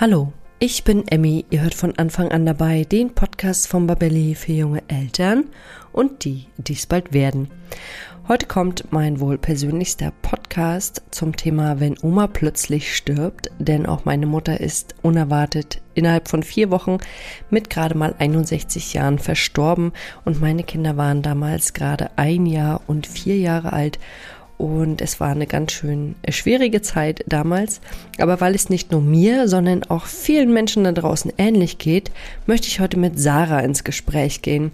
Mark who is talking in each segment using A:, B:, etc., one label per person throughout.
A: Hallo, ich bin Emmy. Ihr hört von Anfang an dabei den Podcast von Babelli für junge Eltern und die, die es bald werden. Heute kommt mein wohl persönlichster Podcast zum Thema, wenn Oma plötzlich stirbt, denn auch meine Mutter ist unerwartet innerhalb von vier Wochen mit gerade mal 61 Jahren verstorben und meine Kinder waren damals gerade ein Jahr und vier Jahre alt und es war eine ganz schön äh, schwierige Zeit damals. Aber weil es nicht nur mir, sondern auch vielen Menschen da draußen ähnlich geht, möchte ich heute mit Sarah ins Gespräch gehen.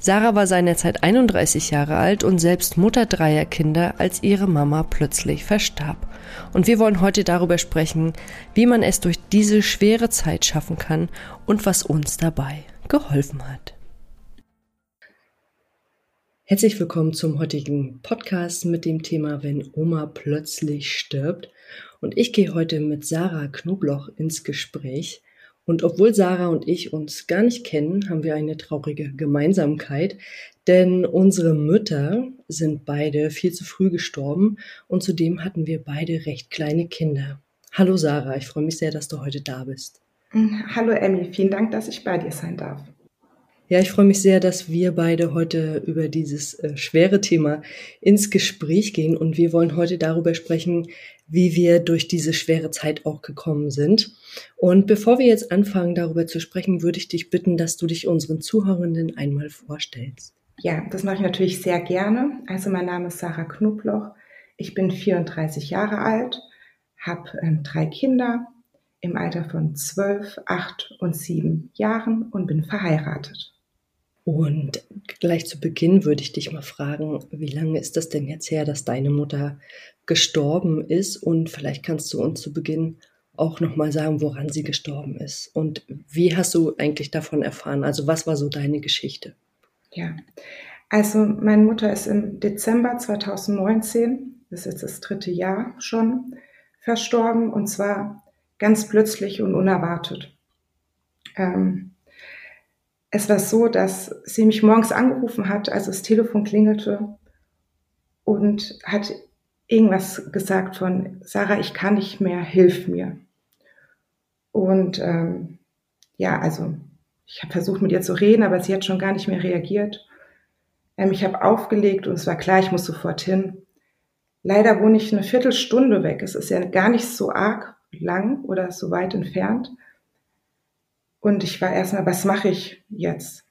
A: Sarah war seinerzeit 31 Jahre alt und selbst Mutter dreier Kinder, als ihre Mama plötzlich verstarb. Und wir wollen heute darüber sprechen, wie man es durch diese schwere Zeit schaffen kann und was uns dabei geholfen hat. Herzlich willkommen zum heutigen Podcast mit dem Thema, wenn Oma plötzlich stirbt. Und ich gehe heute mit Sarah Knobloch ins Gespräch. Und obwohl Sarah und ich uns gar nicht kennen, haben wir eine traurige Gemeinsamkeit, denn unsere Mütter sind beide viel zu früh gestorben und zudem hatten wir beide recht kleine Kinder. Hallo Sarah, ich freue mich sehr, dass du heute da bist.
B: Hallo Emmy, vielen Dank, dass ich bei dir sein darf.
A: Ja, ich freue mich sehr, dass wir beide heute über dieses äh, schwere Thema ins Gespräch gehen und wir wollen heute darüber sprechen, wie wir durch diese schwere Zeit auch gekommen sind. Und bevor wir jetzt anfangen, darüber zu sprechen, würde ich dich bitten, dass du dich unseren Zuhörenden einmal vorstellst.
B: Ja, das mache ich natürlich sehr gerne. Also mein Name ist Sarah Knobloch. Ich bin 34 Jahre alt, habe ähm, drei Kinder im Alter von 12, 8 und 7 Jahren und bin verheiratet.
A: Und gleich zu Beginn würde ich dich mal fragen, wie lange ist das denn jetzt her, dass deine Mutter gestorben ist? Und vielleicht kannst du uns zu Beginn auch nochmal sagen, woran sie gestorben ist. Und wie hast du eigentlich davon erfahren? Also was war so deine Geschichte?
B: Ja, also meine Mutter ist im Dezember 2019, das ist jetzt das dritte Jahr schon, verstorben und zwar ganz plötzlich und unerwartet. Ähm, es war so, dass sie mich morgens angerufen hat, als das Telefon klingelte und hat irgendwas gesagt von, Sarah, ich kann nicht mehr, hilf mir. Und ähm, ja, also ich habe versucht mit ihr zu reden, aber sie hat schon gar nicht mehr reagiert. Ähm, ich habe aufgelegt und es war klar, ich muss sofort hin. Leider wohne ich eine Viertelstunde weg. Es ist ja gar nicht so arg lang oder so weit entfernt. Und ich war erstmal, was mache ich jetzt?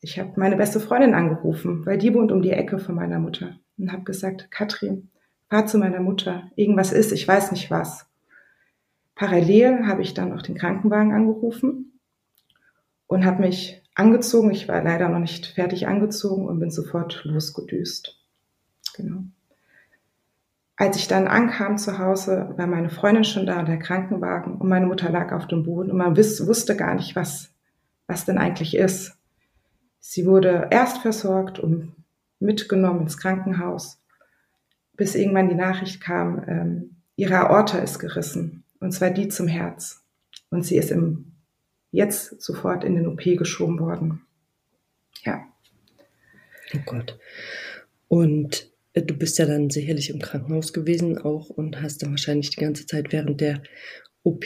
B: Ich habe meine beste Freundin angerufen, weil die wohnt um die Ecke von meiner Mutter und habe gesagt, Katrin, fahr zu meiner Mutter, irgendwas ist, ich weiß nicht was. Parallel habe ich dann auch den Krankenwagen angerufen und habe mich angezogen. Ich war leider noch nicht fertig angezogen und bin sofort losgedüst. Genau. Als ich dann ankam zu Hause, war meine Freundin schon da, der Krankenwagen und meine Mutter lag auf dem Boden und man wusste gar nicht, was, was denn eigentlich ist. Sie wurde erst versorgt und mitgenommen ins Krankenhaus, bis irgendwann die Nachricht kam, ähm, ihre Aorta ist gerissen, und zwar die zum Herz. Und sie ist im, jetzt sofort in den OP geschoben worden. Ja.
A: Oh Gott. Und du bist ja dann sicherlich im Krankenhaus gewesen auch und hast dann wahrscheinlich die ganze Zeit während der OP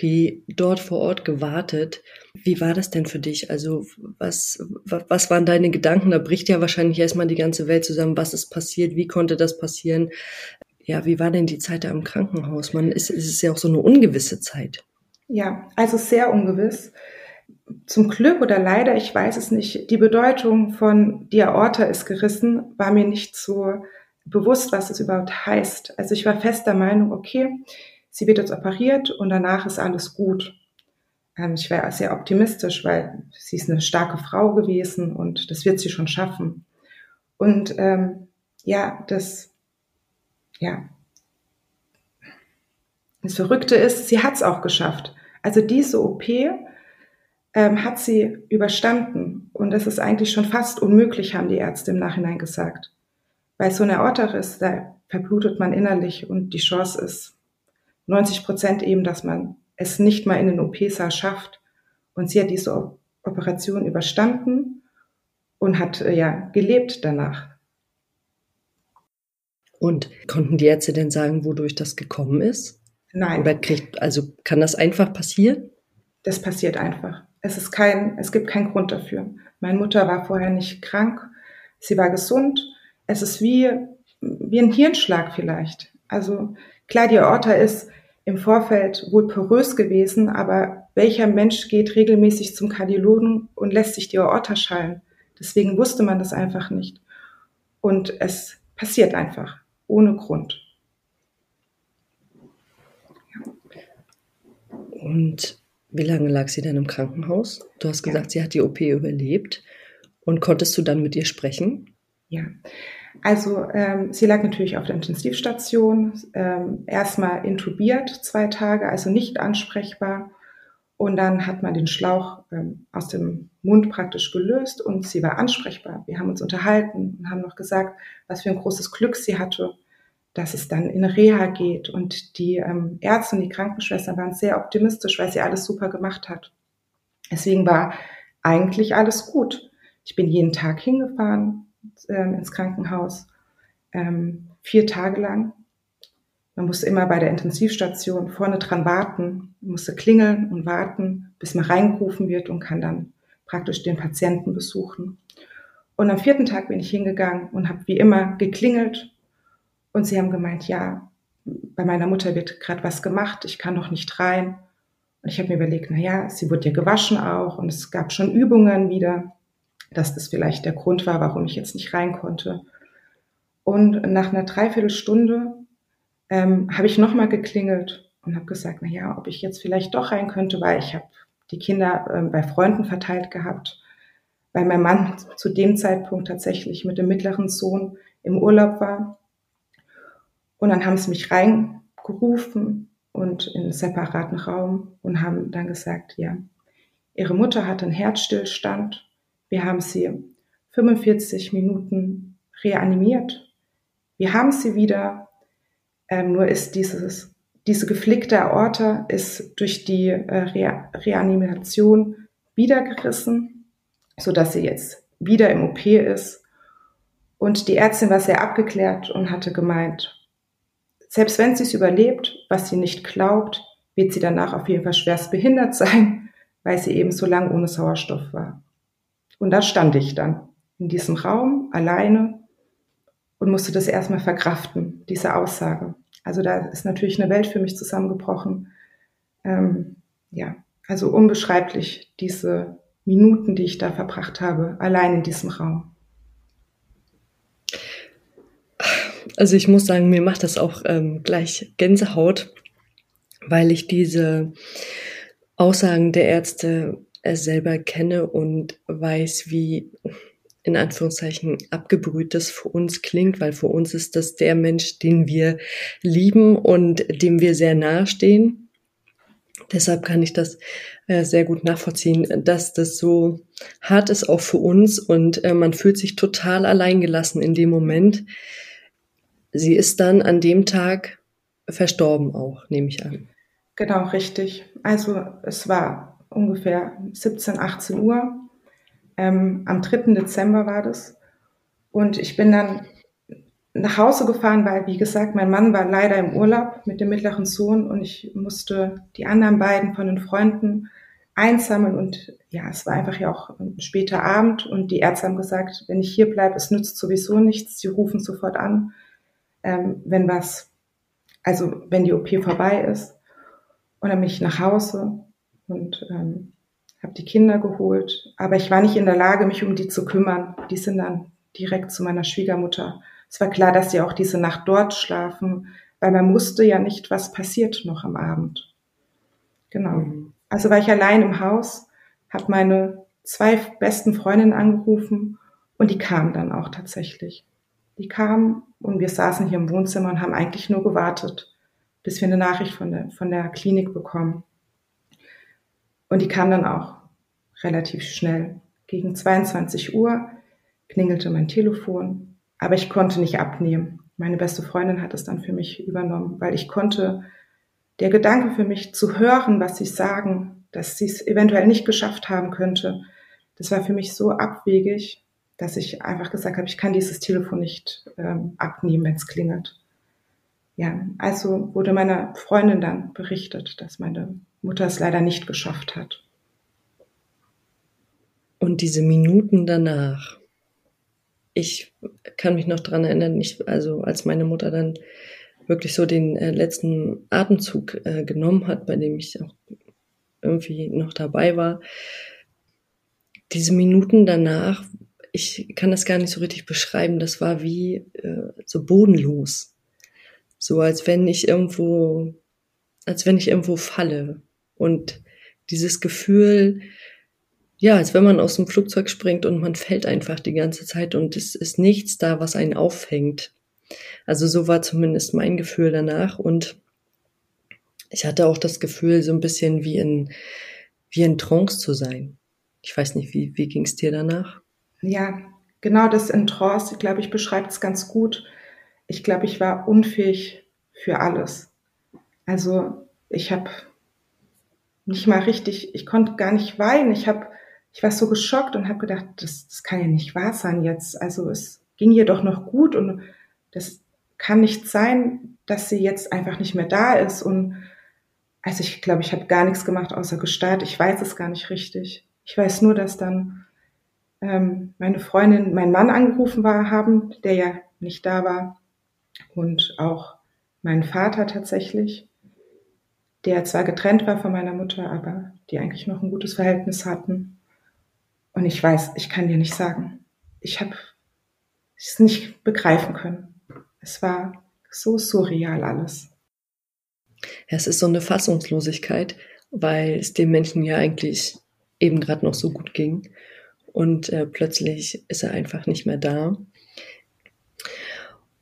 A: dort vor Ort gewartet. Wie war das denn für dich? Also was, was waren deine Gedanken? Da bricht ja wahrscheinlich erstmal die ganze Welt zusammen. Was ist passiert? Wie konnte das passieren? Ja, wie war denn die Zeit da im Krankenhaus? Man ist, es ist ja auch so eine ungewisse Zeit.
B: Ja, also sehr ungewiss. Zum Glück oder leider, ich weiß es nicht, die Bedeutung von die Aorta ist gerissen, war mir nicht so bewusst, was es überhaupt heißt. Also ich war fest der Meinung, okay, sie wird jetzt operiert und danach ist alles gut. Ähm, ich war sehr optimistisch, weil sie ist eine starke Frau gewesen und das wird sie schon schaffen. Und ähm, ja, das, ja, das Verrückte ist, sie hat es auch geschafft. Also diese OP ähm, hat sie überstanden und das ist eigentlich schon fast unmöglich, haben die Ärzte im Nachhinein gesagt. Bei so einer Aortariss, da verblutet man innerlich und die Chance ist 90 Prozent eben, dass man es nicht mal in den OP-Saal schafft. Und sie hat diese Operation überstanden und hat äh, ja gelebt danach.
A: Und konnten die Ärzte denn sagen, wodurch das gekommen ist?
B: Nein.
A: Oder kriegt, also kann das einfach passieren?
B: das passiert einfach. Es ist kein, es gibt keinen Grund dafür. Meine Mutter war vorher nicht krank, sie war gesund. Es ist wie, wie ein Hirnschlag vielleicht. Also klar, die Aorta ist im Vorfeld wohl porös gewesen, aber welcher Mensch geht regelmäßig zum Kardiologen und lässt sich die Aorta schallen? Deswegen wusste man das einfach nicht. Und es passiert einfach, ohne Grund.
A: Und wie lange lag sie dann im Krankenhaus? Du hast gesagt, ja. sie hat die OP überlebt. Und konntest du dann mit ihr sprechen?
B: Ja, also ähm, sie lag natürlich auf der Intensivstation, ähm, erstmal intubiert zwei Tage, also nicht ansprechbar. Und dann hat man den Schlauch ähm, aus dem Mund praktisch gelöst und sie war ansprechbar. Wir haben uns unterhalten und haben noch gesagt, was für ein großes Glück sie hatte, dass es dann in Reha geht. Und die ähm, Ärzte und die Krankenschwestern waren sehr optimistisch, weil sie alles super gemacht hat. Deswegen war eigentlich alles gut. Ich bin jeden Tag hingefahren ähm, ins Krankenhaus, ähm, vier Tage lang. Man musste immer bei der Intensivstation vorne dran warten, man musste klingeln und warten, bis man reingerufen wird und kann dann praktisch den Patienten besuchen. Und am vierten Tag bin ich hingegangen und habe wie immer geklingelt und sie haben gemeint, ja, bei meiner Mutter wird gerade was gemacht, ich kann noch nicht rein. Und ich habe mir überlegt, na ja, sie wurde ja gewaschen auch und es gab schon Übungen wieder, dass das vielleicht der Grund war, warum ich jetzt nicht rein konnte. Und nach einer Dreiviertelstunde ähm, habe ich nochmal geklingelt und habe gesagt, na ja, ob ich jetzt vielleicht doch rein könnte, weil ich habe die Kinder ähm, bei Freunden verteilt gehabt, weil mein Mann zu dem Zeitpunkt tatsächlich mit dem mittleren Sohn im Urlaub war. Und dann haben sie mich reingerufen und in einen separaten Raum und haben dann gesagt, ja, ihre Mutter hat einen Herzstillstand. Wir haben sie 45 Minuten reanimiert. Wir haben sie wieder ähm, nur ist dieses, diese geflickte Aorta ist durch die äh, Re Reanimation wiedergerissen, so dass sie jetzt wieder im OP ist. Und die Ärztin war sehr abgeklärt und hatte gemeint, selbst wenn sie es überlebt, was sie nicht glaubt, wird sie danach auf jeden Fall schwerst behindert sein, weil sie eben so lange ohne Sauerstoff war. Und da stand ich dann in diesem Raum alleine und musste das erstmal verkraften, diese Aussage. Also da ist natürlich eine Welt für mich zusammengebrochen. Ähm, ja, also unbeschreiblich diese Minuten, die ich da verbracht habe, allein in diesem Raum.
A: Also ich muss sagen, mir macht das auch ähm, gleich Gänsehaut, weil ich diese Aussagen der Ärzte selber kenne und weiß, wie in Anführungszeichen abgebrüht das für uns klingt, weil für uns ist das der Mensch, den wir lieben und dem wir sehr nahe stehen. Deshalb kann ich das äh, sehr gut nachvollziehen, dass das so hart ist auch für uns und äh, man fühlt sich total alleingelassen in dem Moment. Sie ist dann an dem Tag verstorben auch, nehme ich an.
B: Genau, richtig. Also es war ungefähr 17, 18 Uhr ähm, am 3. Dezember war das. Und ich bin dann nach Hause gefahren, weil, wie gesagt, mein Mann war leider im Urlaub mit dem mittleren Sohn und ich musste die anderen beiden von den Freunden einsammeln und ja, es war einfach ja auch ein später Abend und die Ärzte haben gesagt, wenn ich hier bleibe, es nützt sowieso nichts, sie rufen sofort an, ähm, wenn was, also wenn die OP vorbei ist. Und dann bin ich nach Hause und ähm, habe die Kinder geholt, aber ich war nicht in der Lage, mich um die zu kümmern. Die sind dann direkt zu meiner Schwiegermutter. Es war klar, dass sie auch diese Nacht dort schlafen, weil man wusste ja nicht, was passiert noch am Abend. Genau. Mhm. Also war ich allein im Haus, habe meine zwei besten Freundinnen angerufen und die kamen dann auch tatsächlich. Die kamen und wir saßen hier im Wohnzimmer und haben eigentlich nur gewartet, bis wir eine Nachricht von der, von der Klinik bekommen. Und die kam dann auch relativ schnell. Gegen 22 Uhr klingelte mein Telefon, aber ich konnte nicht abnehmen. Meine beste Freundin hat es dann für mich übernommen, weil ich konnte der Gedanke für mich zu hören, was sie sagen, dass sie es eventuell nicht geschafft haben könnte, das war für mich so abwegig, dass ich einfach gesagt habe, ich kann dieses Telefon nicht ähm, abnehmen, wenn es klingelt. Ja, also wurde meiner Freundin dann berichtet, dass meine Mutter es leider nicht geschafft hat.
A: Und diese Minuten danach, ich kann mich noch dran erinnern, ich, also als meine Mutter dann wirklich so den äh, letzten Atemzug äh, genommen hat, bei dem ich auch irgendwie noch dabei war, diese Minuten danach, ich kann das gar nicht so richtig beschreiben, das war wie äh, so bodenlos. So als wenn ich irgendwo, als wenn ich irgendwo falle. Und dieses Gefühl, ja, als wenn man aus dem Flugzeug springt und man fällt einfach die ganze Zeit und es ist nichts da, was einen auffängt. Also so war zumindest mein Gefühl danach und ich hatte auch das Gefühl, so ein bisschen wie in, wie in Trance zu sein. Ich weiß nicht, wie, wie ging es dir danach?
B: Ja, genau das in Trance, glaube, ich beschreibe es ganz gut. Ich glaube, ich war unfähig für alles. Also ich habe nicht mal richtig, ich konnte gar nicht weinen. Ich habe, ich war so geschockt und habe gedacht, das, das kann ja nicht wahr sein jetzt. Also es ging ihr doch noch gut und das kann nicht sein, dass sie jetzt einfach nicht mehr da ist. Und also ich glaube, ich habe gar nichts gemacht außer gestarrt. Ich weiß es gar nicht richtig. Ich weiß nur, dass dann ähm, meine Freundin, mein Mann angerufen war, haben, der ja nicht da war. Und auch mein Vater tatsächlich, der zwar getrennt war von meiner Mutter, aber die eigentlich noch ein gutes Verhältnis hatten. Und ich weiß, ich kann dir nicht sagen. Ich habe es nicht begreifen können. Es war so surreal alles.
A: Es ist so eine Fassungslosigkeit, weil es dem Menschen ja eigentlich eben gerade noch so gut ging. Und äh, plötzlich ist er einfach nicht mehr da.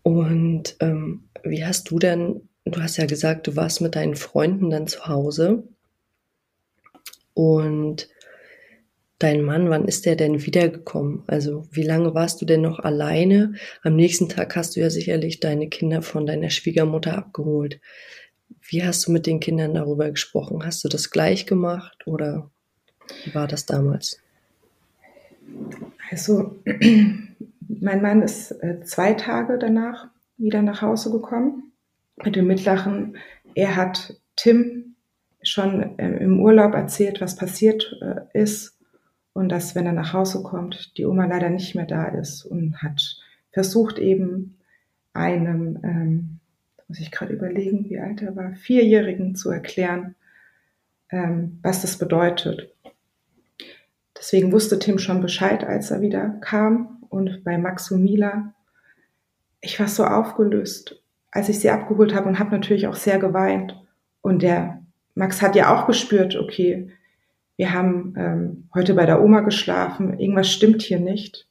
A: Und ähm, wie hast du denn, du hast ja gesagt, du warst mit deinen Freunden dann zu Hause. Und dein Mann, wann ist der denn wiedergekommen? Also wie lange warst du denn noch alleine? Am nächsten Tag hast du ja sicherlich deine Kinder von deiner Schwiegermutter abgeholt. Wie hast du mit den Kindern darüber gesprochen? Hast du das gleich gemacht oder wie war das damals?
B: Also mein Mann ist äh, zwei Tage danach wieder nach Hause gekommen mit dem Mittleren. Er hat Tim schon äh, im Urlaub erzählt, was passiert äh, ist und dass, wenn er nach Hause kommt, die Oma leider nicht mehr da ist und hat versucht eben einem, ähm, muss ich gerade überlegen, wie alt er war, Vierjährigen zu erklären, ähm, was das bedeutet. Deswegen wusste Tim schon Bescheid, als er wieder kam. Und bei Max und Mila, ich war so aufgelöst, als ich sie abgeholt habe und habe natürlich auch sehr geweint. Und der Max hat ja auch gespürt, okay, wir haben ähm, heute bei der Oma geschlafen, irgendwas stimmt hier nicht.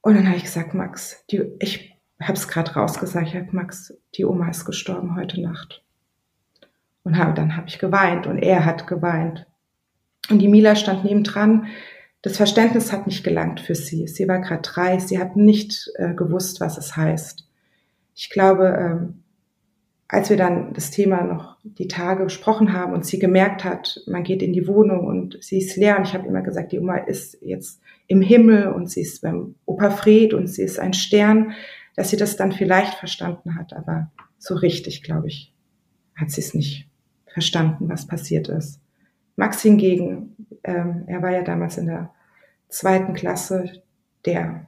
B: Und dann habe ich gesagt, Max, die, ich habe es gerade rausgesagt, ich habe Max, die Oma ist gestorben heute Nacht. Und hab, dann habe ich geweint und er hat geweint. Und die Mila stand nebendran. Das Verständnis hat nicht gelangt für sie. Sie war gerade drei, sie hat nicht äh, gewusst, was es heißt. Ich glaube, ähm, als wir dann das Thema noch die Tage besprochen haben und sie gemerkt hat, man geht in die Wohnung und sie ist leer und ich habe immer gesagt, die Oma ist jetzt im Himmel und sie ist beim Opa Fred und sie ist ein Stern, dass sie das dann vielleicht verstanden hat, aber so richtig, glaube ich, hat sie es nicht verstanden, was passiert ist. Max hingegen, ähm, er war ja damals in der zweiten Klasse, der,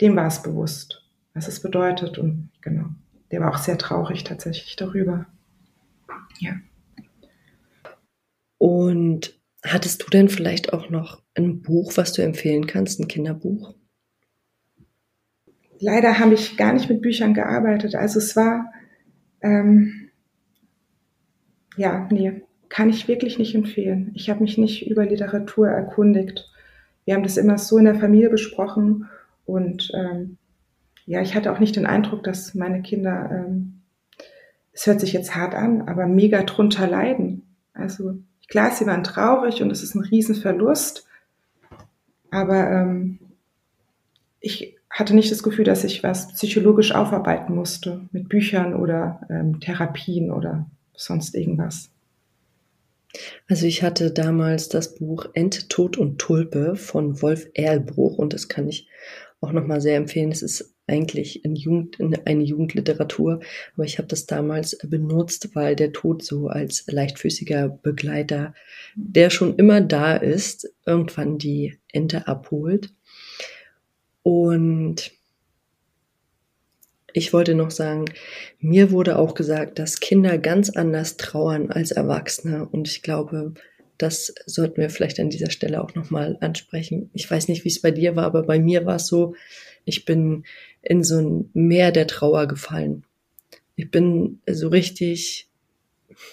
B: dem war es bewusst, was es bedeutet und genau der war auch sehr traurig tatsächlich darüber. Ja.
A: Und hattest du denn vielleicht auch noch ein Buch, was du empfehlen kannst, ein Kinderbuch?
B: Leider habe ich gar nicht mit Büchern gearbeitet. Also es war, ähm, ja, nee, kann ich wirklich nicht empfehlen. Ich habe mich nicht über Literatur erkundigt. Wir haben das immer so in der Familie besprochen und ähm, ja, ich hatte auch nicht den Eindruck, dass meine Kinder, ähm, es hört sich jetzt hart an, aber mega drunter leiden. Also klar, sie waren traurig und es ist ein Riesenverlust, aber ähm, ich hatte nicht das Gefühl, dass ich was psychologisch aufarbeiten musste mit Büchern oder ähm, Therapien oder sonst irgendwas.
A: Also ich hatte damals das Buch Ente, Tod und Tulpe von Wolf Erlbruch und das kann ich auch nochmal sehr empfehlen. Es ist eigentlich in, Jugend, in eine Jugendliteratur, aber ich habe das damals benutzt, weil der Tod so als leichtfüßiger Begleiter, der schon immer da ist, irgendwann die Ente abholt. Und ich wollte noch sagen, mir wurde auch gesagt, dass Kinder ganz anders trauern als Erwachsene. Und ich glaube, das sollten wir vielleicht an dieser Stelle auch nochmal ansprechen. Ich weiß nicht, wie es bei dir war, aber bei mir war es so, ich bin in so ein Meer der Trauer gefallen. Ich bin so richtig,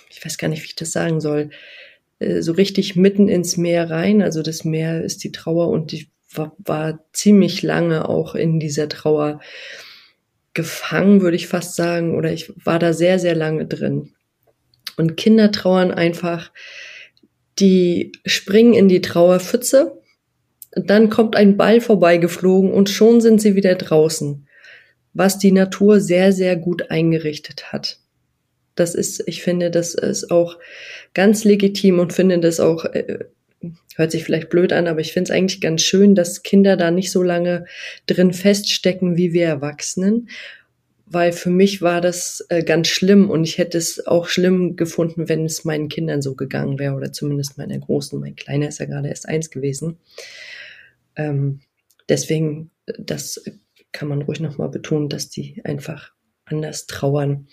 A: ich weiß gar nicht, wie ich das sagen soll, äh, so richtig mitten ins Meer rein. Also das Meer ist die Trauer und ich war, war ziemlich lange auch in dieser Trauer gefangen, würde ich fast sagen, oder ich war da sehr, sehr lange drin. Und Kinder trauern einfach, die springen in die Trauerpfütze, dann kommt ein Ball vorbeigeflogen und schon sind sie wieder draußen, was die Natur sehr, sehr gut eingerichtet hat. Das ist, ich finde, das ist auch ganz legitim und finde das auch äh, hört sich vielleicht blöd an, aber ich finde es eigentlich ganz schön, dass Kinder da nicht so lange drin feststecken wie wir Erwachsenen, weil für mich war das äh, ganz schlimm und ich hätte es auch schlimm gefunden, wenn es meinen Kindern so gegangen wäre oder zumindest meiner Großen. Mein Kleiner ist ja gerade erst eins gewesen. Ähm, deswegen, das kann man ruhig nochmal betonen, dass die einfach anders trauern.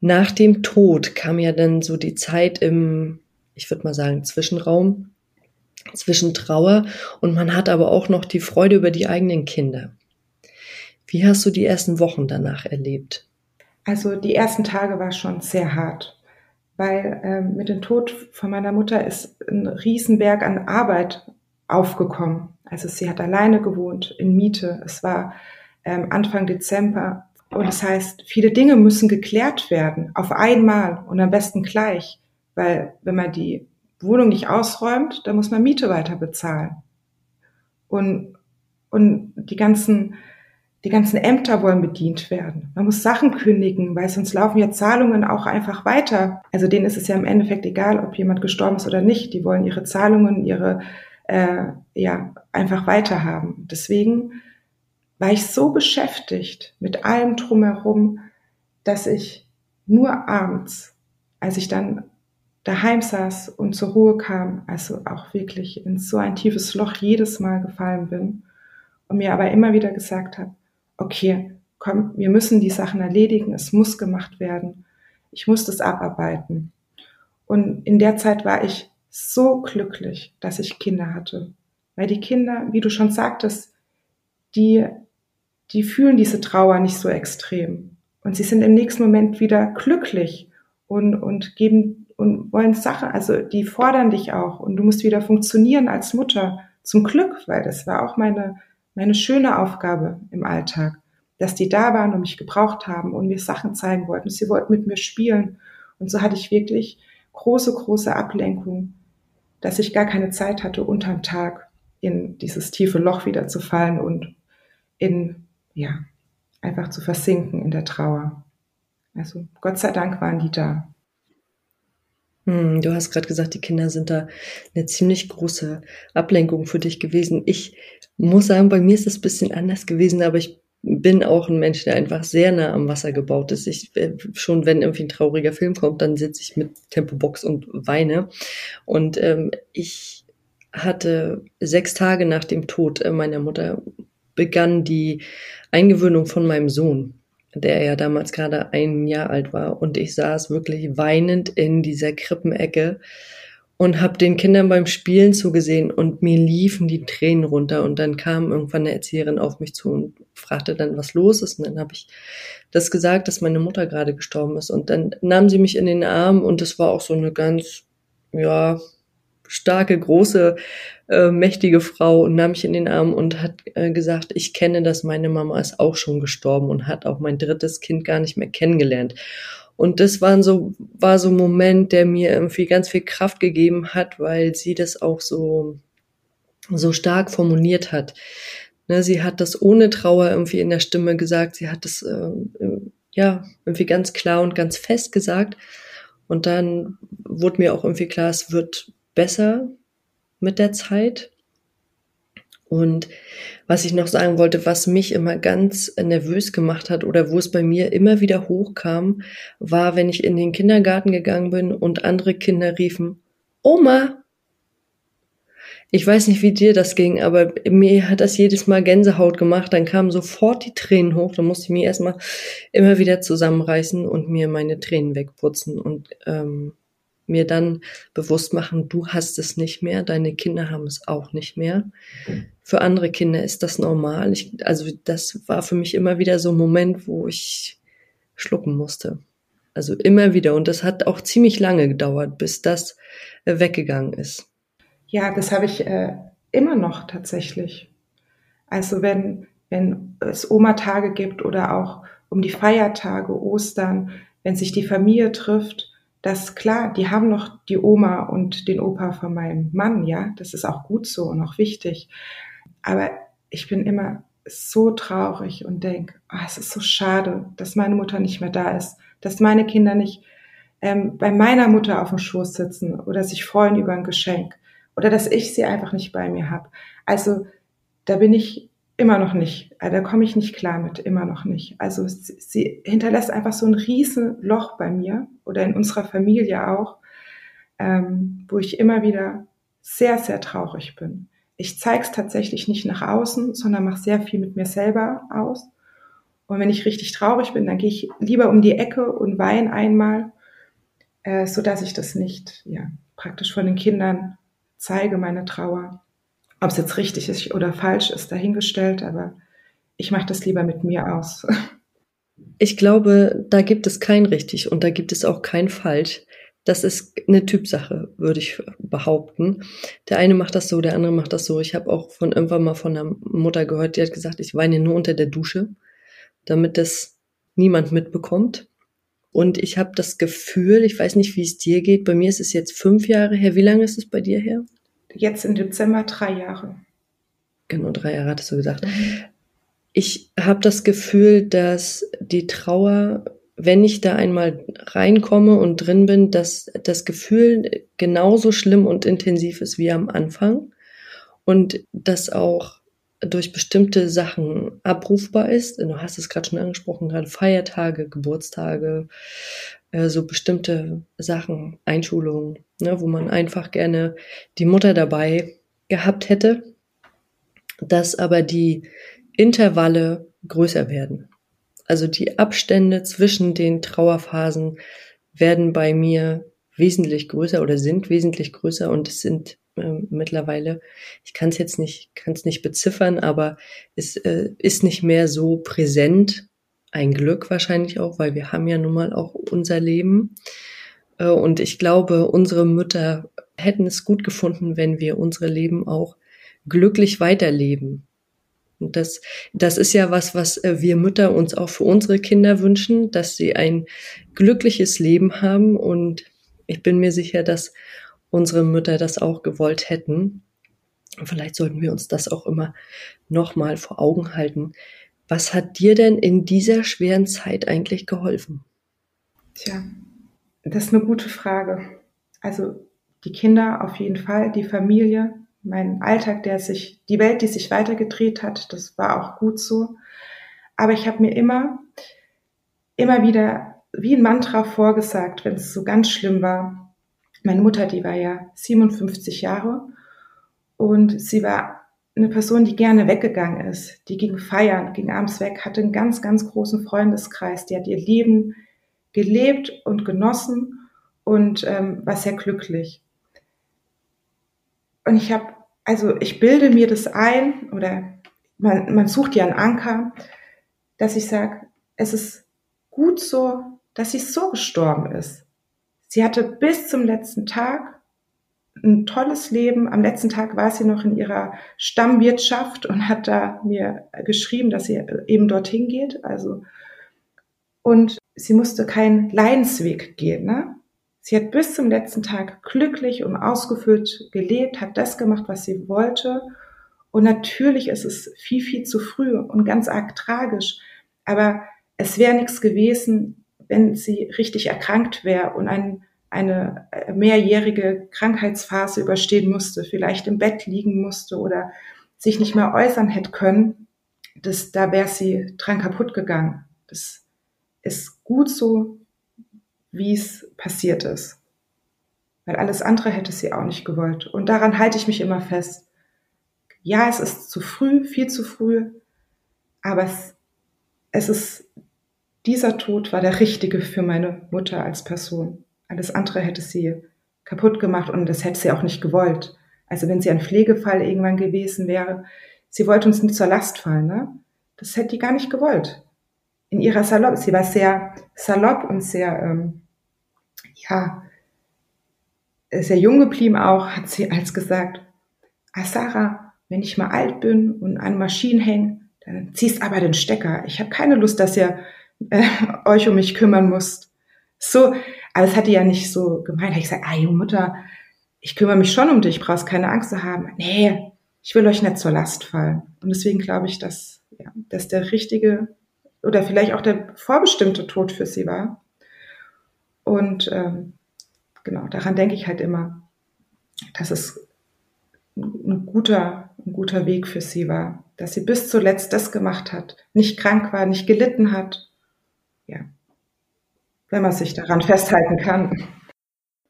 A: Nach dem Tod kam ja dann so die Zeit im, ich würde mal sagen, Zwischenraum, zwischen Trauer und man hat aber auch noch die Freude über die eigenen Kinder. Wie hast du die ersten Wochen danach erlebt?
B: Also die ersten Tage war schon sehr hart, weil äh, mit dem Tod von meiner Mutter ist ein Riesenberg an Arbeit aufgekommen. Also sie hat alleine gewohnt in Miete. Es war ähm, Anfang Dezember und das heißt, viele Dinge müssen geklärt werden auf einmal und am besten gleich, weil wenn man die Wohnung nicht ausräumt, dann muss man Miete weiter bezahlen. Und, und die ganzen, die ganzen Ämter wollen bedient werden. Man muss Sachen kündigen, weil sonst laufen ja Zahlungen auch einfach weiter. Also denen ist es ja im Endeffekt egal, ob jemand gestorben ist oder nicht. Die wollen ihre Zahlungen, ihre, äh, ja, einfach weiterhaben. Deswegen war ich so beschäftigt mit allem drumherum, dass ich nur abends, als ich dann daheim saß und zur Ruhe kam, also auch wirklich in so ein tiefes Loch jedes Mal gefallen bin und mir aber immer wieder gesagt habe, okay, komm, wir müssen die Sachen erledigen, es muss gemacht werden, ich muss das abarbeiten. Und in der Zeit war ich so glücklich, dass ich Kinder hatte, weil die Kinder, wie du schon sagtest, die, die fühlen diese Trauer nicht so extrem und sie sind im nächsten Moment wieder glücklich und, und geben und wollen Sachen, also die fordern dich auch und du musst wieder funktionieren als Mutter. Zum Glück, weil das war auch meine, meine schöne Aufgabe im Alltag, dass die da waren und mich gebraucht haben und mir Sachen zeigen wollten. Sie wollten mit mir spielen. Und so hatte ich wirklich große, große Ablenkung, dass ich gar keine Zeit hatte, unterm Tag in dieses tiefe Loch wieder zu fallen und in, ja, einfach zu versinken in der Trauer. Also Gott sei Dank waren die da.
A: Hm, du hast gerade gesagt, die Kinder sind da eine ziemlich große Ablenkung für dich gewesen. Ich muss sagen, bei mir ist es ein bisschen anders gewesen, aber ich bin auch ein Mensch, der einfach sehr nah am Wasser gebaut ist. Ich äh, schon, wenn irgendwie ein trauriger Film kommt, dann sitze ich mit Tempobox und weine. Und ähm, ich hatte sechs Tage nach dem Tod äh, meiner Mutter begann die Eingewöhnung von meinem Sohn der ja damals gerade ein Jahr alt war. Und ich saß wirklich weinend in dieser Krippenecke und habe den Kindern beim Spielen zugesehen und mir liefen die Tränen runter. Und dann kam irgendwann eine Erzieherin auf mich zu und fragte dann, was los ist. Und dann habe ich das gesagt, dass meine Mutter gerade gestorben ist. Und dann nahm sie mich in den Arm und es war auch so eine ganz, ja, starke, große, äh, mächtige Frau und nahm mich in den Arm und hat äh, gesagt, ich kenne das, meine Mama ist auch schon gestorben und hat auch mein drittes Kind gar nicht mehr kennengelernt. Und das war so, war so ein Moment, der mir irgendwie ganz viel Kraft gegeben hat, weil sie das auch so, so stark formuliert hat. Ne, sie hat das ohne Trauer irgendwie in der Stimme gesagt. Sie hat das, äh, ja, irgendwie ganz klar und ganz fest gesagt. Und dann wurde mir auch irgendwie klar, es wird besser mit der Zeit. Und was ich noch sagen wollte, was mich immer ganz nervös gemacht hat oder wo es bei mir immer wieder hochkam, war, wenn ich in den Kindergarten gegangen bin und andere Kinder riefen, Oma! Ich weiß nicht, wie dir das ging, aber mir hat das jedes Mal Gänsehaut gemacht. Dann kamen sofort die Tränen hoch. Da musste ich mich erstmal immer wieder zusammenreißen und mir meine Tränen wegputzen. Und ähm, mir dann bewusst machen, du hast es nicht mehr, deine Kinder haben es auch nicht mehr. Für andere Kinder ist das normal. Ich, also das war für mich immer wieder so ein Moment, wo ich schlucken musste. Also immer wieder. Und das hat auch ziemlich lange gedauert, bis das äh, weggegangen ist.
B: Ja, das habe ich äh, immer noch tatsächlich. Also wenn, wenn es Oma-Tage gibt oder auch um die Feiertage, Ostern, wenn sich die Familie trifft, dass klar, die haben noch die Oma und den Opa von meinem Mann, ja, das ist auch gut so und auch wichtig. Aber ich bin immer so traurig und denke, oh, es ist so schade, dass meine Mutter nicht mehr da ist, dass meine Kinder nicht ähm, bei meiner Mutter auf dem Schoß sitzen oder sich freuen über ein Geschenk oder dass ich sie einfach nicht bei mir habe. Also da bin ich Immer noch nicht. Äh, da komme ich nicht klar mit, immer noch nicht. Also sie, sie hinterlässt einfach so ein riesen Loch bei mir oder in unserer Familie auch, ähm, wo ich immer wieder sehr, sehr traurig bin. Ich zeige es tatsächlich nicht nach außen, sondern mache sehr viel mit mir selber aus. Und wenn ich richtig traurig bin, dann gehe ich lieber um die Ecke und weine einmal, äh, so dass ich das nicht ja, praktisch von den Kindern zeige, meine Trauer. Ob es jetzt richtig ist oder falsch ist, dahingestellt, aber ich mache das lieber mit mir aus.
A: Ich glaube, da gibt es kein richtig und da gibt es auch kein falsch. Das ist eine Typsache, würde ich behaupten. Der eine macht das so, der andere macht das so. Ich habe auch von irgendwann mal von einer Mutter gehört, die hat gesagt, ich weine nur unter der Dusche, damit das niemand mitbekommt. Und ich habe das Gefühl, ich weiß nicht, wie es dir geht. Bei mir ist es jetzt fünf Jahre her. Wie lange ist es bei dir her?
B: jetzt im Dezember drei Jahre.
A: Genau, drei Jahre hattest du gesagt. Mhm. Ich habe das Gefühl, dass die Trauer, wenn ich da einmal reinkomme und drin bin, dass das Gefühl genauso schlimm und intensiv ist wie am Anfang und dass auch durch bestimmte Sachen abrufbar ist. Du hast es gerade schon angesprochen, gerade Feiertage, Geburtstage, äh, so bestimmte Sachen, Einschulungen, ne, wo man einfach gerne die Mutter dabei gehabt hätte, dass aber die Intervalle größer werden. Also die Abstände zwischen den Trauerphasen werden bei mir wesentlich größer oder sind wesentlich größer und es sind äh, mittlerweile, ich kann es jetzt nicht, kann es nicht beziffern, aber es äh, ist nicht mehr so präsent ein Glück wahrscheinlich auch, weil wir haben ja nun mal auch unser Leben. Äh, und ich glaube, unsere Mütter hätten es gut gefunden, wenn wir unsere Leben auch glücklich weiterleben. Und das, das ist ja was, was äh, wir Mütter uns auch für unsere Kinder wünschen, dass sie ein glückliches Leben haben. Und ich bin mir sicher, dass unsere Mütter das auch gewollt hätten. Und vielleicht sollten wir uns das auch immer nochmal vor Augen halten, was hat dir denn in dieser schweren Zeit eigentlich geholfen?
B: Tja, das ist eine gute Frage. Also die Kinder auf jeden Fall, die Familie, mein Alltag, der sich, die Welt, die sich weitergedreht hat, das war auch gut so. Aber ich habe mir immer, immer wieder wie ein Mantra vorgesagt, wenn es so ganz schlimm war. Meine Mutter, die war ja 57 Jahre und sie war eine Person, die gerne weggegangen ist, die ging feiern, ging abends weg, hatte einen ganz, ganz großen Freundeskreis, die hat ihr Leben gelebt und genossen und ähm, war sehr glücklich. Und ich habe, also ich bilde mir das ein oder man, man sucht ja einen Anker, dass ich sage, es ist gut so, dass sie so gestorben ist. Sie hatte bis zum letzten Tag ein tolles Leben. Am letzten Tag war sie noch in ihrer Stammwirtschaft und hat da mir geschrieben, dass sie eben dorthin geht. Also, und sie musste keinen Leidensweg gehen, ne? Sie hat bis zum letzten Tag glücklich und ausgefüllt gelebt, hat das gemacht, was sie wollte. Und natürlich ist es viel, viel zu früh und ganz arg tragisch. Aber es wäre nichts gewesen, wenn sie richtig erkrankt wäre und einen eine äh, mehrjährige Krankheitsphase überstehen musste, vielleicht im Bett liegen musste oder sich nicht mehr äußern hätte können, das, da wäre sie dran kaputt gegangen. Das ist gut so, wie es passiert ist. Weil alles andere hätte sie auch nicht gewollt. Und daran halte ich mich immer fest. Ja, es ist zu früh, viel zu früh, aber es, es ist, dieser Tod war der richtige für meine Mutter als Person. Alles andere hätte sie kaputt gemacht und das hätte sie auch nicht gewollt. Also wenn sie ein Pflegefall irgendwann gewesen wäre, sie wollte uns nicht zur Last fallen, ne? Das hätte die gar nicht gewollt. In ihrer Salopp, sie war sehr salopp und sehr, ähm, ja, sehr jung geblieben auch, hat sie als gesagt, ah Sarah, wenn ich mal alt bin und an Maschinen hänge, dann ziehst aber den Stecker. Ich habe keine Lust, dass ihr äh, euch um mich kümmern müsst. So, aber es hatte ja nicht so gemeint. Ich gesagt, ah, junge Mutter, ich kümmere mich schon um dich, brauchst keine Angst zu haben. Nee, ich will euch nicht zur Last fallen. Und deswegen glaube ich, dass, ja, dass der richtige oder vielleicht auch der vorbestimmte Tod für sie war. Und ähm, genau, daran denke ich halt immer, dass es ein guter, ein guter Weg für sie war, dass sie bis zuletzt das gemacht hat, nicht krank war, nicht gelitten hat. Ja, wenn man sich daran festhalten kann.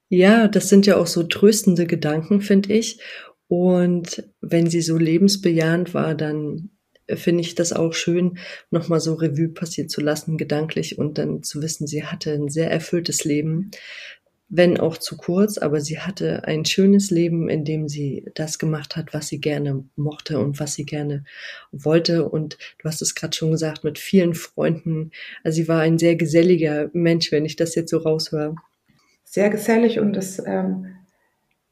A: Ja, das sind ja auch so tröstende Gedanken, finde ich. Und wenn sie so lebensbejahend war, dann finde ich das auch schön, nochmal so Revue passiert zu lassen, gedanklich und dann zu wissen, sie hatte ein sehr erfülltes Leben wenn auch zu kurz, aber sie hatte ein schönes Leben, in dem sie das gemacht hat, was sie gerne mochte und was sie gerne wollte. Und du hast es gerade schon gesagt, mit vielen Freunden. Also sie war ein sehr geselliger Mensch, wenn ich das jetzt so raushöre.
B: Sehr gesellig und das ähm,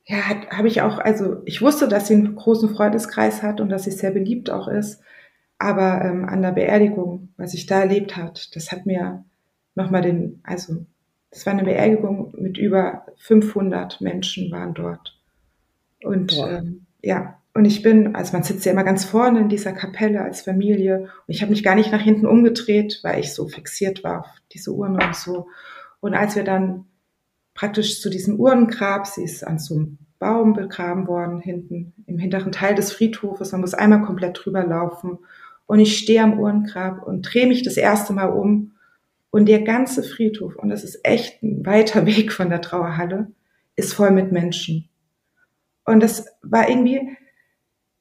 B: ja, habe ich auch, also ich wusste, dass sie einen großen Freundeskreis hat und dass sie sehr beliebt auch ist. Aber ähm, an der Beerdigung, was ich da erlebt hat, das hat mir nochmal den, also es war eine Beerdigung mit über 500 Menschen waren dort. Und ähm, ja, und ich bin, also man sitzt ja immer ganz vorne in dieser Kapelle als Familie. Und ich habe mich gar nicht nach hinten umgedreht, weil ich so fixiert war auf diese Urne und so. Und als wir dann praktisch zu diesem Urnengrab, sie ist an so einem Baum begraben worden, hinten im hinteren Teil des Friedhofes, man muss einmal komplett drüber laufen. Und ich stehe am Uhrengrab und drehe mich das erste Mal um und der ganze Friedhof, und das ist echt ein weiter Weg von der Trauerhalle, ist voll mit Menschen. Und das war irgendwie,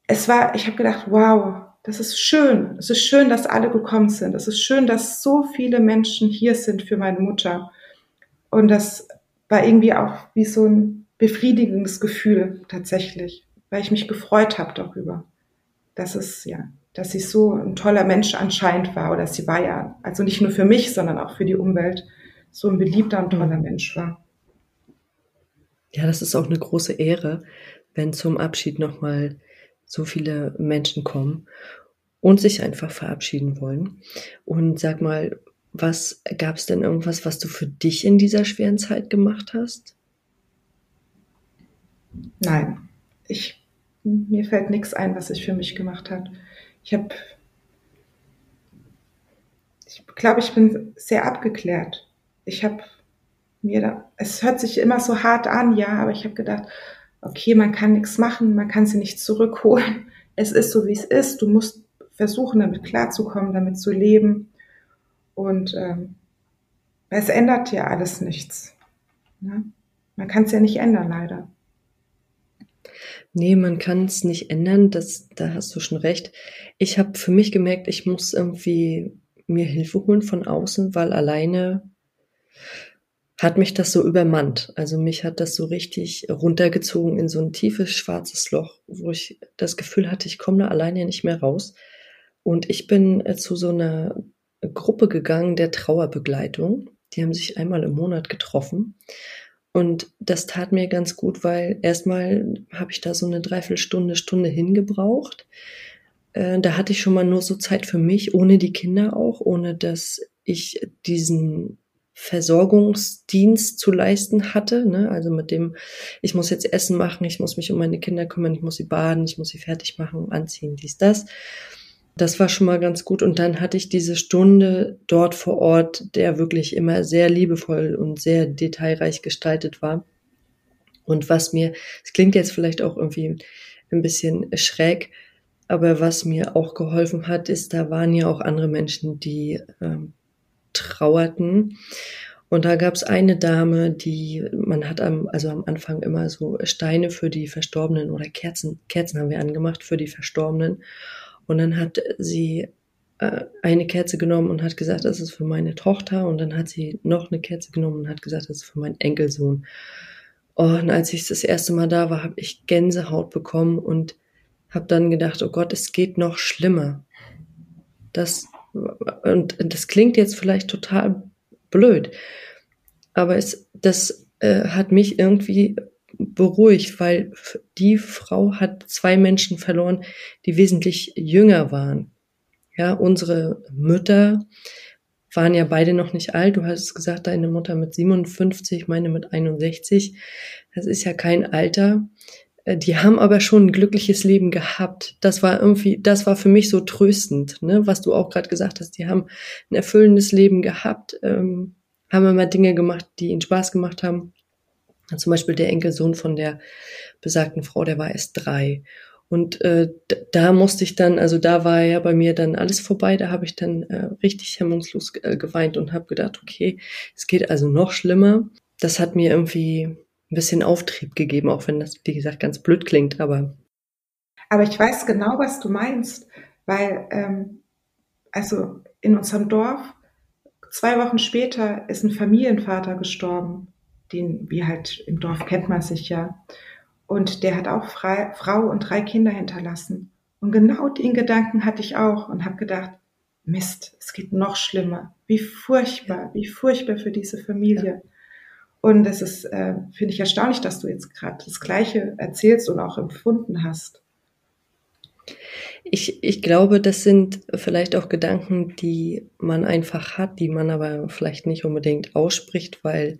B: es war, ich habe gedacht, wow, das ist schön. Es ist schön, dass alle gekommen sind. Es ist schön, dass so viele Menschen hier sind für meine Mutter. Und das war irgendwie auch wie so ein befriedigendes Gefühl tatsächlich, weil ich mich gefreut habe darüber. Das ist ja dass sie so ein toller Mensch anscheinend war oder sie war ja, also nicht nur für mich, sondern auch für die Umwelt, so ein beliebter und toller Mensch war.
A: Ja, das ist auch eine große Ehre, wenn zum Abschied nochmal so viele Menschen kommen und sich einfach verabschieden wollen. Und sag mal, was gab es denn irgendwas, was du für dich in dieser schweren Zeit gemacht hast?
B: Nein, ich, mir fällt nichts ein, was ich für mich gemacht habe ich habe, ich glaube, ich bin sehr abgeklärt. Ich habe mir da, es hört sich immer so hart an, ja, aber ich habe gedacht, okay, man kann nichts machen, man kann sie nicht zurückholen. Es ist so, wie es ist. Du musst versuchen, damit klarzukommen, damit zu leben. Und ähm, es ändert ja alles nichts. Ne? Man kann es ja nicht ändern, leider.
A: Nee, man kann es nicht ändern, das, da hast du schon recht. Ich habe für mich gemerkt, ich muss irgendwie mir Hilfe holen von außen, weil alleine hat mich das so übermannt. Also mich hat das so richtig runtergezogen in so ein tiefes schwarzes Loch, wo ich das Gefühl hatte, ich komme da alleine nicht mehr raus. Und ich bin äh, zu so einer Gruppe gegangen der Trauerbegleitung. Die haben sich einmal im Monat getroffen. Und das tat mir ganz gut, weil erstmal habe ich da so eine Dreiviertelstunde, Stunde hingebraucht. Äh, da hatte ich schon mal nur so Zeit für mich, ohne die Kinder auch, ohne dass ich diesen Versorgungsdienst zu leisten hatte. Ne? Also mit dem, ich muss jetzt Essen machen, ich muss mich um meine Kinder kümmern, ich muss sie baden, ich muss sie fertig machen, anziehen, dies, das. Das war schon mal ganz gut. Und dann hatte ich diese Stunde dort vor Ort, der wirklich immer sehr liebevoll und sehr detailreich gestaltet war. Und was mir, es klingt jetzt vielleicht auch irgendwie ein bisschen schräg, Aber was mir auch geholfen hat, ist, da waren ja auch andere Menschen, die ähm, trauerten. Und da gab es eine Dame, die, man hat am, also am Anfang immer so Steine für die Verstorbenen oder Kerzen, Kerzen haben wir angemacht für die Verstorbenen. Und dann hat sie äh, eine Kerze genommen und hat gesagt, das ist für meine Tochter. Und dann hat sie noch eine Kerze genommen und hat gesagt, das ist für meinen Enkelsohn. Oh, und als ich das erste Mal da war, habe ich Gänsehaut bekommen und habe dann gedacht, oh Gott, es geht noch schlimmer. Das, und das klingt jetzt vielleicht total blöd, aber es, das äh, hat mich irgendwie beruhigt, weil die Frau hat zwei Menschen verloren, die wesentlich jünger waren. Ja, unsere Mütter waren ja beide noch nicht alt. Du hast gesagt, deine Mutter mit 57, meine mit 61. Das ist ja kein Alter. Äh, die haben aber schon ein glückliches Leben gehabt. Das war irgendwie, das war für mich so tröstend, ne? was du auch gerade gesagt hast. Die haben ein erfüllendes Leben gehabt, ähm, haben immer Dinge gemacht, die ihnen Spaß gemacht haben. Zum Beispiel der Enkelsohn von der besagten Frau, der war erst drei. Und äh, da musste ich dann, also da war ja bei mir dann alles vorbei, da habe ich dann äh, richtig hemmungslos äh, geweint und habe gedacht, okay, es geht also noch schlimmer. Das hat mir irgendwie ein bisschen Auftrieb gegeben, auch wenn das, wie gesagt, ganz blöd klingt, aber.
B: Aber ich weiß genau, was du meinst, weil, ähm, also in unserem Dorf, zwei Wochen später ist ein Familienvater gestorben, den, wie halt im Dorf kennt man sich ja. Und der hat auch frei, Frau und drei Kinder hinterlassen. Und genau den Gedanken hatte ich auch und habe gedacht, Mist, es geht noch schlimmer. Wie furchtbar, wie furchtbar für diese Familie. Und es ist, äh, finde ich erstaunlich, dass du jetzt gerade das Gleiche erzählst und auch empfunden hast.
A: Ich, ich glaube, das sind vielleicht auch Gedanken, die man einfach hat, die man aber vielleicht nicht unbedingt ausspricht, weil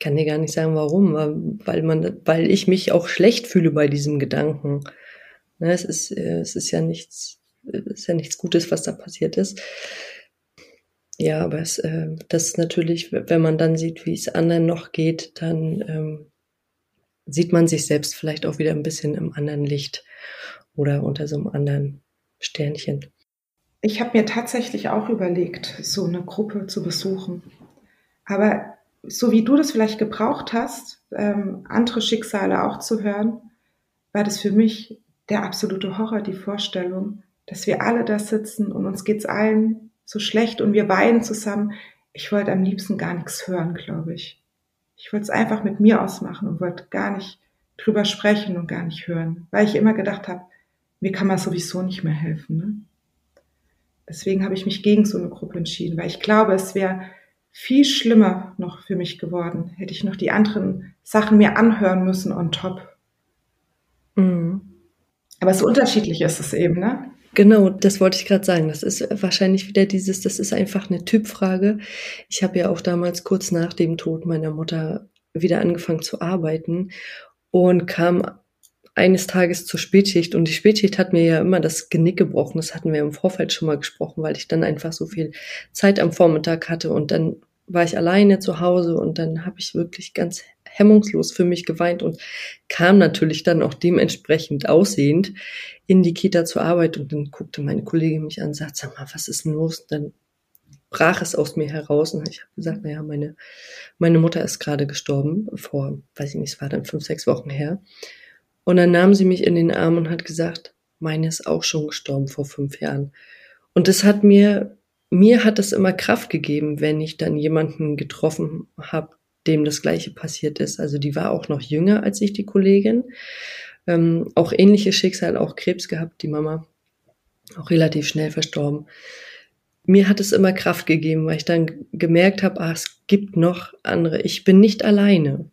A: kann dir gar nicht sagen, warum, weil man, weil ich mich auch schlecht fühle bei diesem Gedanken. Ne, es ist, äh, es ist ja nichts, es ist ja nichts Gutes, was da passiert ist. Ja, aber es, äh, das ist natürlich, wenn man dann sieht, wie es anderen noch geht, dann ähm, sieht man sich selbst vielleicht auch wieder ein bisschen im anderen Licht oder unter so einem anderen Sternchen.
B: Ich habe mir tatsächlich auch überlegt, so eine Gruppe zu besuchen. Aber so wie du das vielleicht gebraucht hast, ähm, andere Schicksale auch zu hören, war das für mich der absolute Horror, die Vorstellung, dass wir alle da sitzen und uns geht's allen so schlecht und wir weinen zusammen. Ich wollte am liebsten gar nichts hören, glaube ich. Ich wollte es einfach mit mir ausmachen und wollte gar nicht drüber sprechen und gar nicht hören, weil ich immer gedacht habe, mir kann man sowieso nicht mehr helfen. Ne? Deswegen habe ich mich gegen so eine Gruppe entschieden, weil ich glaube, es wäre viel schlimmer noch für mich geworden. Hätte ich noch die anderen Sachen mir anhören müssen on top. Mhm. Aber so unterschiedlich ist es eben, ne?
A: Genau, das wollte ich gerade sagen. Das ist wahrscheinlich wieder dieses, das ist einfach eine Typfrage. Ich habe ja auch damals kurz nach dem Tod meiner Mutter wieder angefangen zu arbeiten und kam eines Tages zur Spätschicht und die Spätschicht hat mir ja immer das Genick gebrochen. Das hatten wir im Vorfeld schon mal gesprochen, weil ich dann einfach so viel Zeit am Vormittag hatte und dann war ich alleine zu Hause und dann habe ich wirklich ganz hemmungslos für mich geweint und kam natürlich dann auch dementsprechend aussehend in die Kita zur Arbeit und dann guckte meine Kollegin mich an und sagte, sag mal, was ist denn los? Und dann brach es aus mir heraus und ich habe gesagt, naja, meine, meine Mutter ist gerade gestorben, vor, weiß ich nicht, es war dann fünf, sechs Wochen her. Und dann nahm sie mich in den Arm und hat gesagt, meine ist auch schon gestorben vor fünf Jahren. Und das hat mir, mir hat das immer Kraft gegeben, wenn ich dann jemanden getroffen habe, dem das Gleiche passiert ist. Also die war auch noch jünger als ich, die Kollegin. Ähm, auch ähnliches Schicksal, auch Krebs gehabt, die Mama. Auch relativ schnell verstorben. Mir hat es immer Kraft gegeben, weil ich dann gemerkt habe, ah, es gibt noch andere. Ich bin nicht alleine.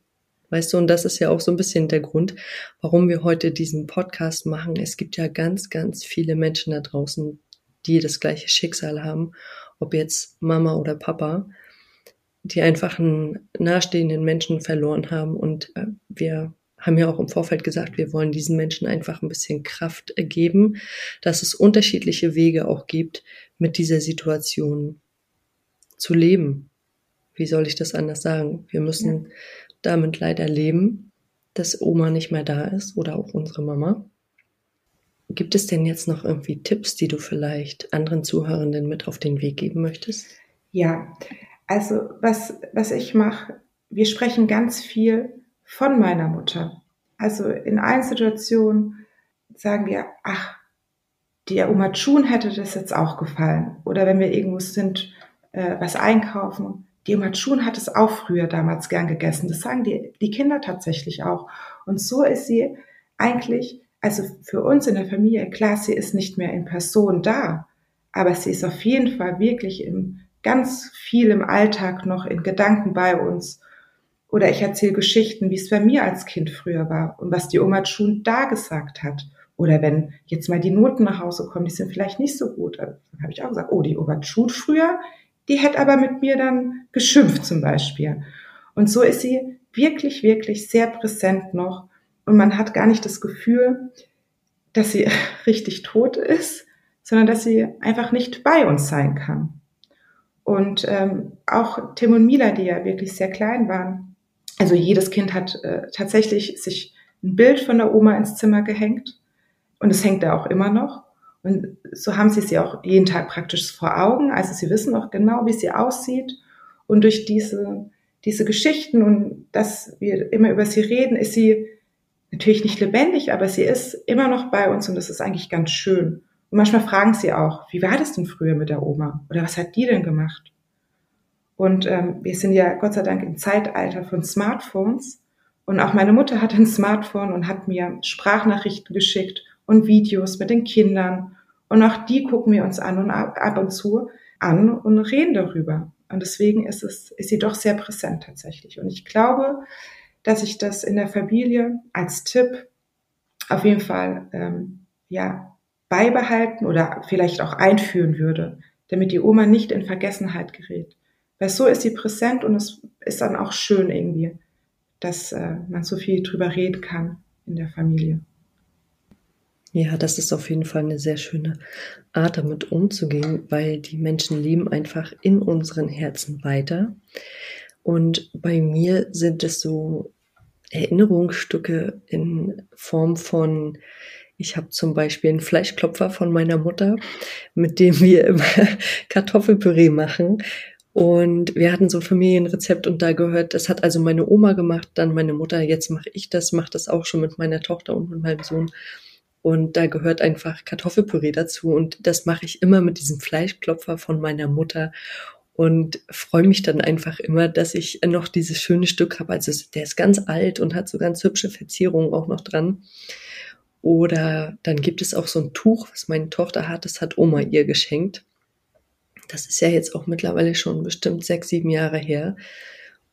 A: Weißt du, und das ist ja auch so ein bisschen der Grund, warum wir heute diesen Podcast machen. Es gibt ja ganz, ganz viele Menschen da draußen, die das gleiche Schicksal haben, ob jetzt Mama oder Papa, die einfach einen nahestehenden Menschen verloren haben. Und äh, wir haben ja auch im Vorfeld gesagt, wir wollen diesen Menschen einfach ein bisschen Kraft geben, dass es unterschiedliche Wege auch gibt, mit dieser Situation zu leben. Wie soll ich das anders sagen? Wir müssen ja damit leider leben, dass Oma nicht mehr da ist oder auch unsere Mama. gibt es denn jetzt noch irgendwie Tipps, die du vielleicht anderen Zuhörenden mit auf den Weg geben möchtest?
B: Ja, also was, was ich mache, wir sprechen ganz viel von meiner Mutter. Also in allen Situationen sagen wir, ach, der Oma Chun hätte das jetzt auch gefallen. Oder wenn wir irgendwo sind, äh, was einkaufen, die Oma Chun hat es auch früher damals gern gegessen. Das sagen die, die Kinder tatsächlich auch. Und so ist sie eigentlich, also für uns in der Familie, klar, sie ist nicht mehr in Person da, aber sie ist auf jeden Fall wirklich im, ganz viel im Alltag noch in Gedanken bei uns. Oder ich erzähle Geschichten, wie es bei mir als Kind früher war und was die Oma Chun da gesagt hat. Oder wenn jetzt mal die Noten nach Hause kommen, die sind vielleicht nicht so gut. Dann habe ich auch gesagt, oh, die Oma Chun früher, die hätte aber mit mir dann geschimpft zum Beispiel. Und so ist sie wirklich, wirklich sehr präsent noch. Und man hat gar nicht das Gefühl, dass sie richtig tot ist, sondern dass sie einfach nicht bei uns sein kann. Und ähm, auch Tim und Mila, die ja wirklich sehr klein waren, also jedes Kind hat äh, tatsächlich sich ein Bild von der Oma ins Zimmer gehängt und es hängt da auch immer noch. Und so haben sie sie auch jeden Tag praktisch vor Augen. Also sie wissen auch genau, wie sie aussieht. Und durch diese, diese Geschichten und dass wir immer über sie reden, ist sie natürlich nicht lebendig, aber sie ist immer noch bei uns und das ist eigentlich ganz schön. Und manchmal fragen sie auch, wie war das denn früher mit der Oma? Oder was hat die denn gemacht? Und ähm, wir sind ja Gott sei Dank im Zeitalter von Smartphones. Und auch meine Mutter hat ein Smartphone und hat mir Sprachnachrichten geschickt und Videos mit den Kindern. Und auch die gucken wir uns an und ab und zu an und reden darüber. Und deswegen ist es, ist sie doch sehr präsent tatsächlich. Und ich glaube, dass ich das in der Familie als Tipp auf jeden Fall, ähm, ja, beibehalten oder vielleicht auch einführen würde, damit die Oma nicht in Vergessenheit gerät. Weil so ist sie präsent und es ist dann auch schön irgendwie, dass äh, man so viel drüber reden kann in der Familie.
A: Ja, das ist auf jeden Fall eine sehr schöne Art, damit umzugehen, weil die Menschen leben einfach in unseren Herzen weiter. Und bei mir sind es so Erinnerungsstücke in Form von, ich habe zum Beispiel einen Fleischklopfer von meiner Mutter, mit dem wir immer Kartoffelpüree machen. Und wir hatten so Familienrezept und da gehört, das hat also meine Oma gemacht, dann meine Mutter, jetzt mache ich das, mache das auch schon mit meiner Tochter und mit meinem Sohn. Und da gehört einfach Kartoffelpüree dazu. Und das mache ich immer mit diesem Fleischklopfer von meiner Mutter. Und freue mich dann einfach immer, dass ich noch dieses schöne Stück habe. Also der ist ganz alt und hat so ganz hübsche Verzierungen auch noch dran. Oder dann gibt es auch so ein Tuch, was meine Tochter hat. Das hat Oma ihr geschenkt. Das ist ja jetzt auch mittlerweile schon bestimmt sechs, sieben Jahre her.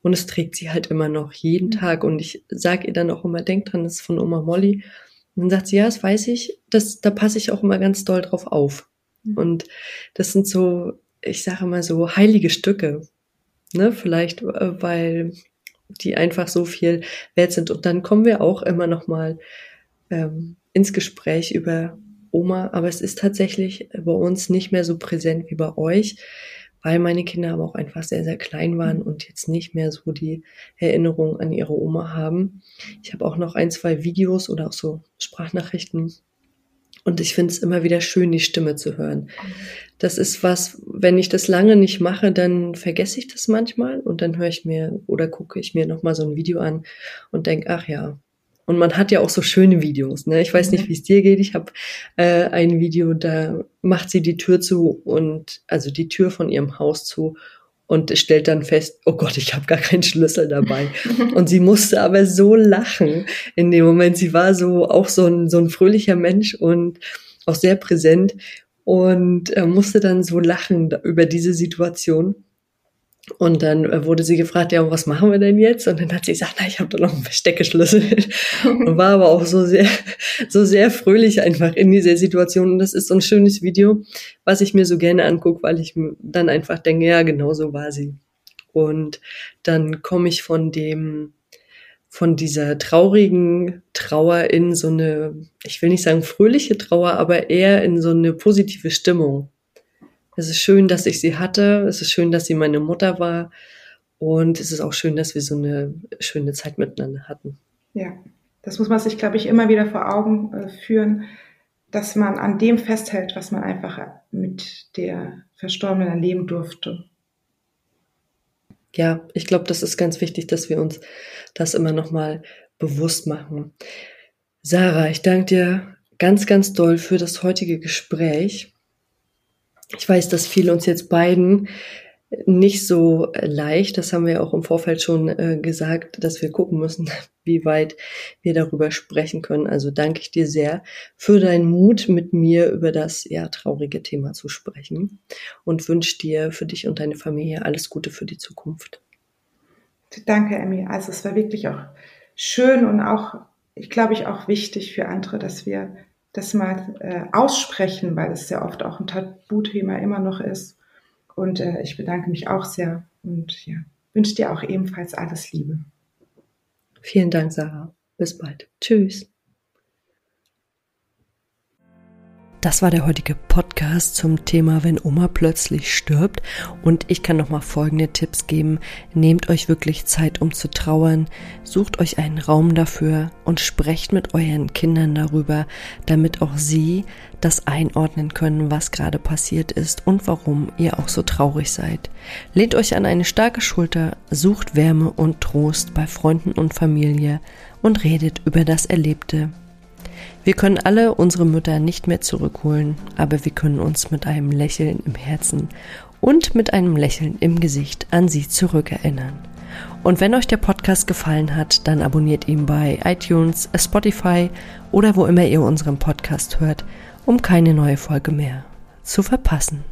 A: Und es trägt sie halt immer noch jeden mhm. Tag. Und ich sage ihr dann auch immer, denk dran, das ist von Oma Molly. Und dann sagt sie, ja, das weiß ich, das, da passe ich auch immer ganz doll drauf auf. Mhm. Und das sind so, ich sage mal so heilige Stücke. Ne, vielleicht, äh, weil die einfach so viel wert sind. Und dann kommen wir auch immer noch mal ähm, ins Gespräch über Oma, aber es ist tatsächlich bei uns nicht mehr so präsent wie bei euch weil meine Kinder aber auch einfach sehr, sehr klein waren und jetzt nicht mehr so die Erinnerung an ihre Oma haben. Ich habe auch noch ein, zwei Videos oder auch so Sprachnachrichten. Und ich finde es immer wieder schön, die Stimme zu hören. Das ist was, wenn ich das lange nicht mache, dann vergesse ich das manchmal und dann höre ich mir oder gucke ich mir nochmal so ein Video an und denke, ach ja, und man hat ja auch so schöne Videos. Ne? Ich weiß nicht, mhm. wie es dir geht. Ich habe äh, ein Video, da macht sie die Tür zu und also die Tür von ihrem Haus zu und stellt dann fest, oh Gott, ich habe gar keinen Schlüssel dabei. und sie musste aber so lachen in dem Moment. Sie war so auch so ein, so ein fröhlicher Mensch und auch sehr präsent und äh, musste dann so lachen über diese Situation. Und dann äh, wurde sie gefragt, ja, was machen wir denn jetzt? Und dann hat sie gesagt, na, ich habe da noch einen Versteckeschlüssel. und war aber auch so sehr, so sehr fröhlich einfach in dieser Situation. Und das ist so ein schönes Video, was ich mir so gerne angucke, weil ich dann einfach denke, ja, genau so war sie. Und dann komme ich von dem, von dieser traurigen Trauer in so eine, ich will nicht sagen fröhliche Trauer, aber eher in so eine positive Stimmung. Es ist schön, dass ich sie hatte. Es ist schön, dass sie meine Mutter war. Und es ist auch schön, dass wir so eine schöne Zeit miteinander hatten.
B: Ja, das muss man sich, glaube ich, immer wieder vor Augen äh, führen. dass man an dem festhält, was man einfach mit der Verstorbenen erleben durfte.
A: Ja, ich glaube, das ist ganz wichtig, dass wir uns das immer nochmal bewusst machen. Sarah, ich danke dir ganz, ganz doll für das heutige Gespräch. Ich weiß, dass viele uns jetzt beiden nicht so leicht. Das haben wir auch im Vorfeld schon äh, gesagt, dass wir gucken müssen, wie weit wir darüber sprechen können. Also danke ich dir sehr für deinen Mut, mit mir über das ja traurige Thema zu sprechen und wünsche dir für dich und deine Familie alles Gute für die Zukunft.
B: Danke, Emmy. Also es war wirklich auch schön und auch, ich glaube ich, auch wichtig für andere, dass wir das mal äh, aussprechen, weil es ja oft auch ein Tabuthema immer noch ist. Und äh, ich bedanke mich auch sehr und ja, wünsche dir auch ebenfalls alles Liebe.
A: Vielen Dank, Sarah. Bis bald. Tschüss. Das war der heutige Podcast zum Thema, wenn Oma plötzlich stirbt. Und ich kann noch mal folgende Tipps geben. Nehmt euch wirklich Zeit, um zu trauern. Sucht euch einen Raum dafür und sprecht mit euren Kindern darüber, damit auch sie das einordnen können, was gerade passiert ist und warum ihr auch so traurig seid. Lehnt euch an eine starke Schulter, sucht Wärme und Trost bei Freunden und Familie und redet über das Erlebte. Wir können alle unsere Mütter nicht mehr zurückholen, aber wir können uns mit einem Lächeln im Herzen und mit einem Lächeln im Gesicht an sie zurückerinnern. Und wenn euch der Podcast gefallen hat, dann abonniert ihn bei iTunes, Spotify oder wo immer ihr unseren Podcast hört, um keine neue Folge mehr zu verpassen.